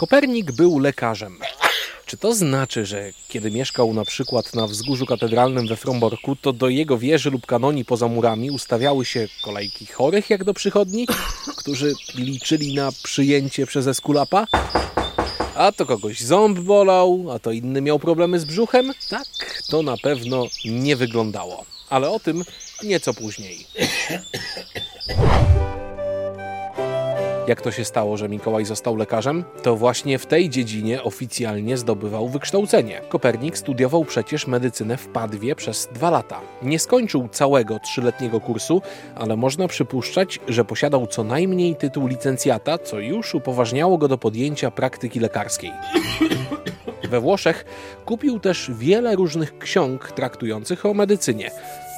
Kopernik był lekarzem. Czy to znaczy, że kiedy mieszkał na przykład na wzgórzu katedralnym we Fromborku, to do jego wieży lub kanoni poza murami ustawiały się kolejki chorych jak do przychodni, którzy liczyli na przyjęcie przez Eskulapa? A to kogoś ząb bolał, a to inny miał problemy z brzuchem? Tak, to na pewno nie wyglądało. Ale o tym nieco później. Jak to się stało, że Mikołaj został lekarzem? To właśnie w tej dziedzinie oficjalnie zdobywał wykształcenie. Kopernik studiował przecież medycynę w Padwie przez dwa lata. Nie skończył całego trzyletniego kursu, ale można przypuszczać, że posiadał co najmniej tytuł licencjata, co już upoważniało go do podjęcia praktyki lekarskiej. We Włoszech kupił też wiele różnych ksiąg traktujących o medycynie.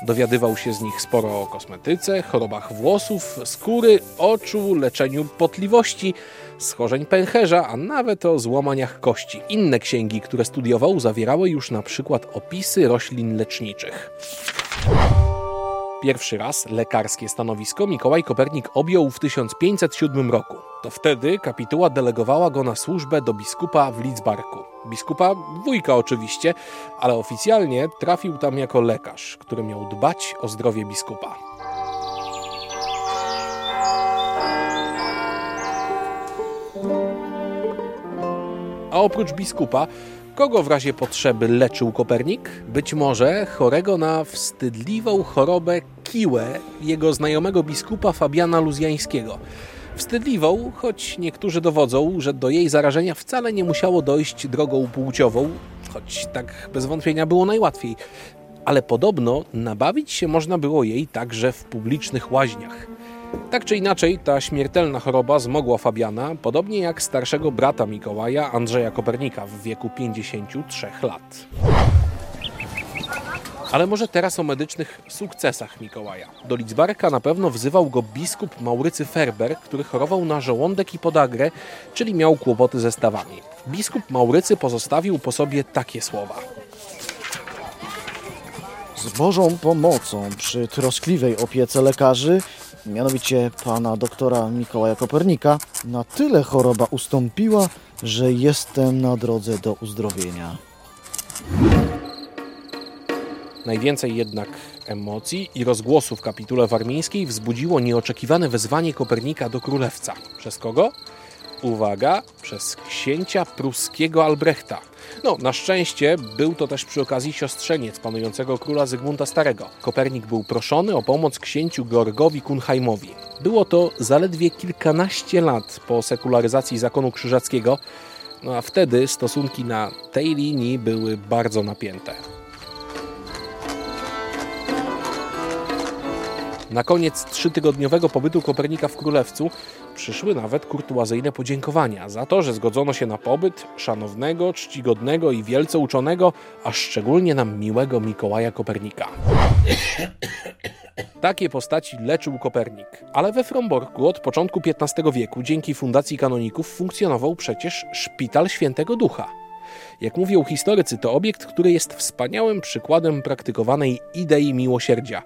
Dowiadywał się z nich sporo o kosmetyce, chorobach włosów, skóry, oczu, leczeniu potliwości, schorzeń pęcherza, a nawet o złamaniach kości. Inne księgi, które studiował, zawierały już na przykład opisy roślin leczniczych. Pierwszy raz lekarskie stanowisko Mikołaj Kopernik objął w 1507 roku. To wtedy kapituła delegowała go na służbę do biskupa w Lidzbarku. Biskupa wujka oczywiście, ale oficjalnie trafił tam jako lekarz, który miał dbać o zdrowie biskupa. A oprócz biskupa, kogo w razie potrzeby leczył Kopernik? Być może chorego na wstydliwą chorobę kiłę jego znajomego biskupa Fabiana Luzjańskiego. Wstydliwą, choć niektórzy dowodzą, że do jej zarażenia wcale nie musiało dojść drogą płciową, choć tak bez wątpienia było najłatwiej. Ale podobno nabawić się można było jej także w publicznych łaźniach. Tak czy inaczej, ta śmiertelna choroba zmogła Fabiana, podobnie jak starszego brata Mikołaja, Andrzeja Kopernika, w wieku 53 lat. Ale może teraz o medycznych sukcesach Mikołaja. Do Lidzbarka na pewno wzywał go biskup Maurycy Ferber, który chorował na żołądek i podagrę, czyli miał kłopoty ze stawami. Biskup Maurycy pozostawił po sobie takie słowa. Z Bożą pomocą przy troskliwej opiece lekarzy, mianowicie pana doktora Mikołaja Kopernika, na tyle choroba ustąpiła, że jestem na drodze do uzdrowienia. Najwięcej jednak emocji i rozgłosu w kapitule warmińskiej wzbudziło nieoczekiwane wezwanie Kopernika do królewca. Przez kogo? Uwaga, przez księcia pruskiego Albrechta. No, na szczęście był to też przy okazji siostrzeniec panującego króla Zygmunta Starego. Kopernik był proszony o pomoc księciu Georgowi Kunheimowi. Było to zaledwie kilkanaście lat po sekularyzacji zakonu krzyżackiego, no a wtedy stosunki na tej linii były bardzo napięte. Na koniec trzytygodniowego pobytu Kopernika w Królewcu przyszły nawet kurtuazyjne podziękowania za to, że zgodzono się na pobyt szanownego, czcigodnego i wielce uczonego, a szczególnie nam miłego Mikołaja Kopernika. Takie postaci leczył Kopernik, ale we Fromborku od początku XV wieku dzięki Fundacji Kanoników funkcjonował przecież Szpital Świętego Ducha. Jak mówią historycy, to obiekt, który jest wspaniałym przykładem praktykowanej idei miłosierdzia.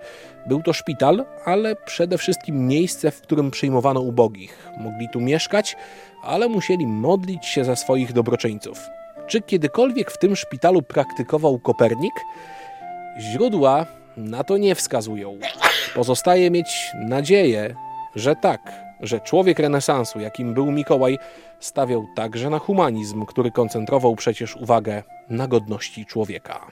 Był to szpital, ale przede wszystkim miejsce, w którym przyjmowano ubogich. Mogli tu mieszkać, ale musieli modlić się za swoich dobroczyńców. Czy kiedykolwiek w tym szpitalu praktykował Kopernik? Źródła na to nie wskazują. Pozostaje mieć nadzieję, że tak że człowiek renesansu, jakim był Mikołaj, stawiał także na humanizm, który koncentrował przecież uwagę na godności człowieka.